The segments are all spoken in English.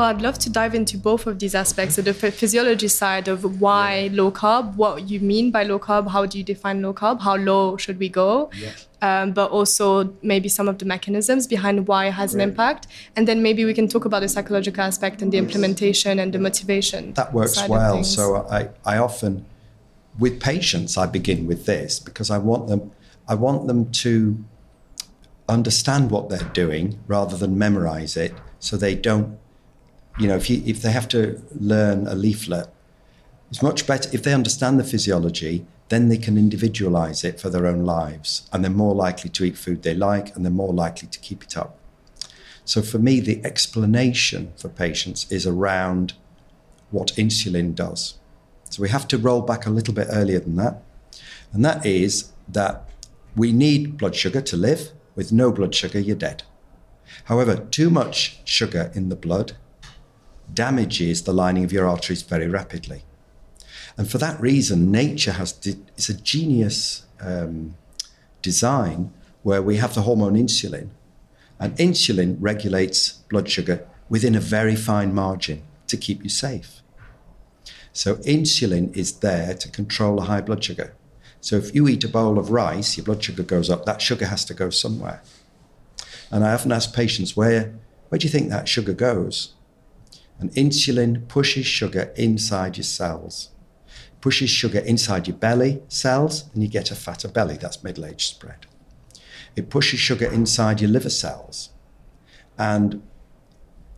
Well, I'd love to dive into both of these aspects. So the physiology side of why low carb, what you mean by low carb, how do you define low carb, how low should we go, yeah. um, but also maybe some of the mechanisms behind why it has an impact. And then maybe we can talk about the psychological aspect and the implementation and the motivation. That works well. So I, I often, with patients, I begin with this because I want them, I want them to understand what they're doing rather than memorize it so they don't you know, if, you, if they have to learn a leaflet, it's much better if they understand the physiology, then they can individualize it for their own lives. And they're more likely to eat food they like and they're more likely to keep it up. So for me, the explanation for patients is around what insulin does. So we have to roll back a little bit earlier than that. And that is that we need blood sugar to live. With no blood sugar, you're dead. However, too much sugar in the blood damages the lining of your arteries very rapidly. And for that reason, nature has it's a genius um, design where we have the hormone insulin, and insulin regulates blood sugar within a very fine margin to keep you safe. So insulin is there to control a high blood sugar. So if you eat a bowl of rice, your blood sugar goes up. That sugar has to go somewhere. And I often ask patients, where, where do you think that sugar goes? And insulin pushes sugar inside your cells, pushes sugar inside your belly cells, and you get a fatter belly. That's middle age spread. It pushes sugar inside your liver cells. And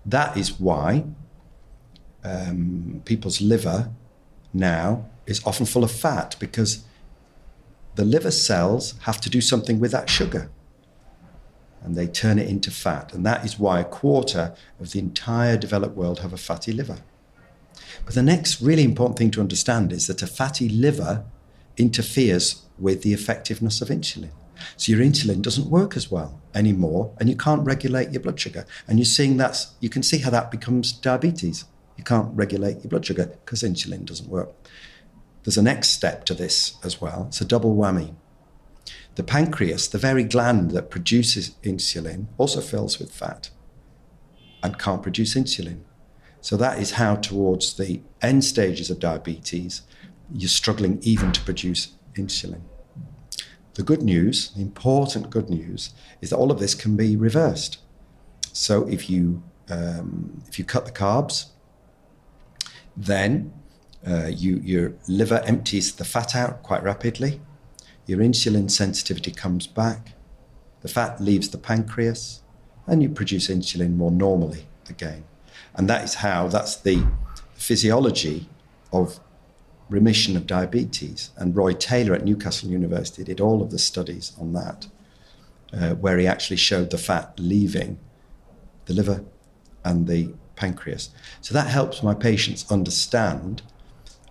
that is why um, people's liver now is often full of fat because the liver cells have to do something with that sugar and they turn it into fat. And that is why a quarter of the entire developed world have a fatty liver. But the next really important thing to understand is that a fatty liver interferes with the effectiveness of insulin. So your insulin doesn't work as well anymore, and you can't regulate your blood sugar. And you're seeing that you can see how that becomes diabetes. You can't regulate your blood sugar because insulin doesn't work. There's a next step to this as well. It's a double whammy. The pancreas, the very gland that produces insulin, also fills with fat and can't produce insulin. So that is how, towards the end stages of diabetes, you're struggling even to produce insulin. The good news, the important good news, is that all of this can be reversed. So if you um, if you cut the carbs, then uh, you, your liver empties the fat out quite rapidly your insulin sensitivity comes back, the fat leaves the pancreas, and you produce insulin more normally again. And that is how, that's the physiology of remission of diabetes. And Roy Taylor at Newcastle University did all of the studies on that, uh, where he actually showed the fat leaving the liver and the pancreas. So that helps my patients understand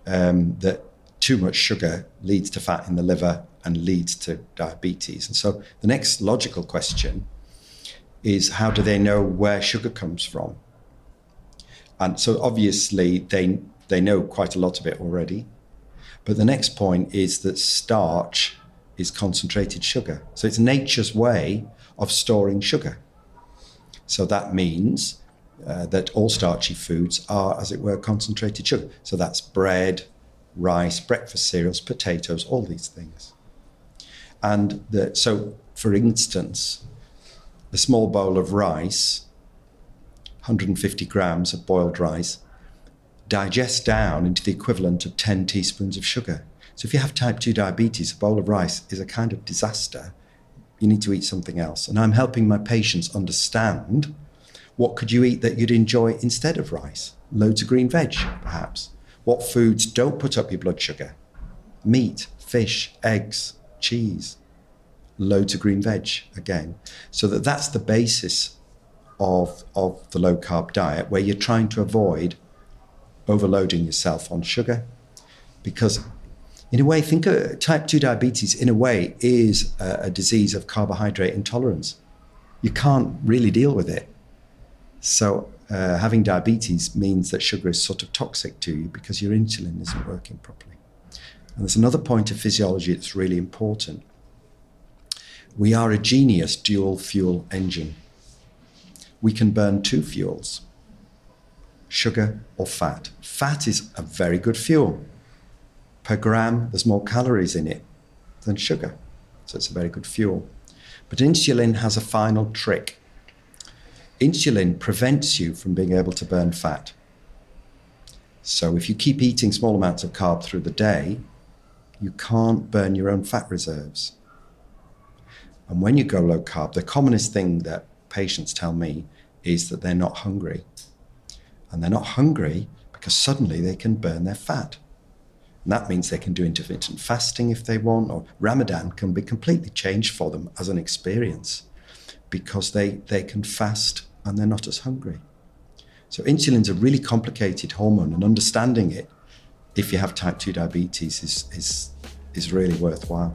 um, that too much sugar leads to fat in the liver and leads to diabetes. And so the next logical question is how do they know where sugar comes from? And so obviously they they know quite a lot of it already. But the next point is that starch is concentrated sugar. So it's nature's way of storing sugar. So that means uh, that all starchy foods are, as it were, concentrated sugar. So that's bread, rice, breakfast cereals, potatoes, all these things. And the, so, for instance, a small bowl of rice, 150 grams of boiled rice, digests down into the equivalent of 10 teaspoons of sugar. So if you have type 2 diabetes, a bowl of rice is a kind of disaster. You need to eat something else. And I'm helping my patients understand what could you eat that you'd enjoy instead of rice? Loads of green veg, perhaps. What foods don't put up your blood sugar? Meat, fish, eggs, cheese. Loads of green veg again. So that that's the basis of, of the low carb diet where you're trying to avoid overloading yourself on sugar. Because, in a way, think of type 2 diabetes, in a way, is a, a disease of carbohydrate intolerance. You can't really deal with it. So, uh, having diabetes means that sugar is sort of toxic to you because your insulin isn't working properly. And there's another point of physiology that's really important. We are a genius dual fuel engine. We can burn two fuels sugar or fat. Fat is a very good fuel. Per gram, there's more calories in it than sugar. So it's a very good fuel. But insulin has a final trick. Insulin prevents you from being able to burn fat. So if you keep eating small amounts of carb through the day, you can't burn your own fat reserves. And when you go low carb, the commonest thing that patients tell me is that they're not hungry and they're not hungry because suddenly they can burn their fat. And that means they can do intermittent fasting if they want, or Ramadan can be completely changed for them as an experience because they, they can fast and they're not as hungry. So, insulin's a really complicated hormone, and understanding it if you have type 2 diabetes is, is, is really worthwhile.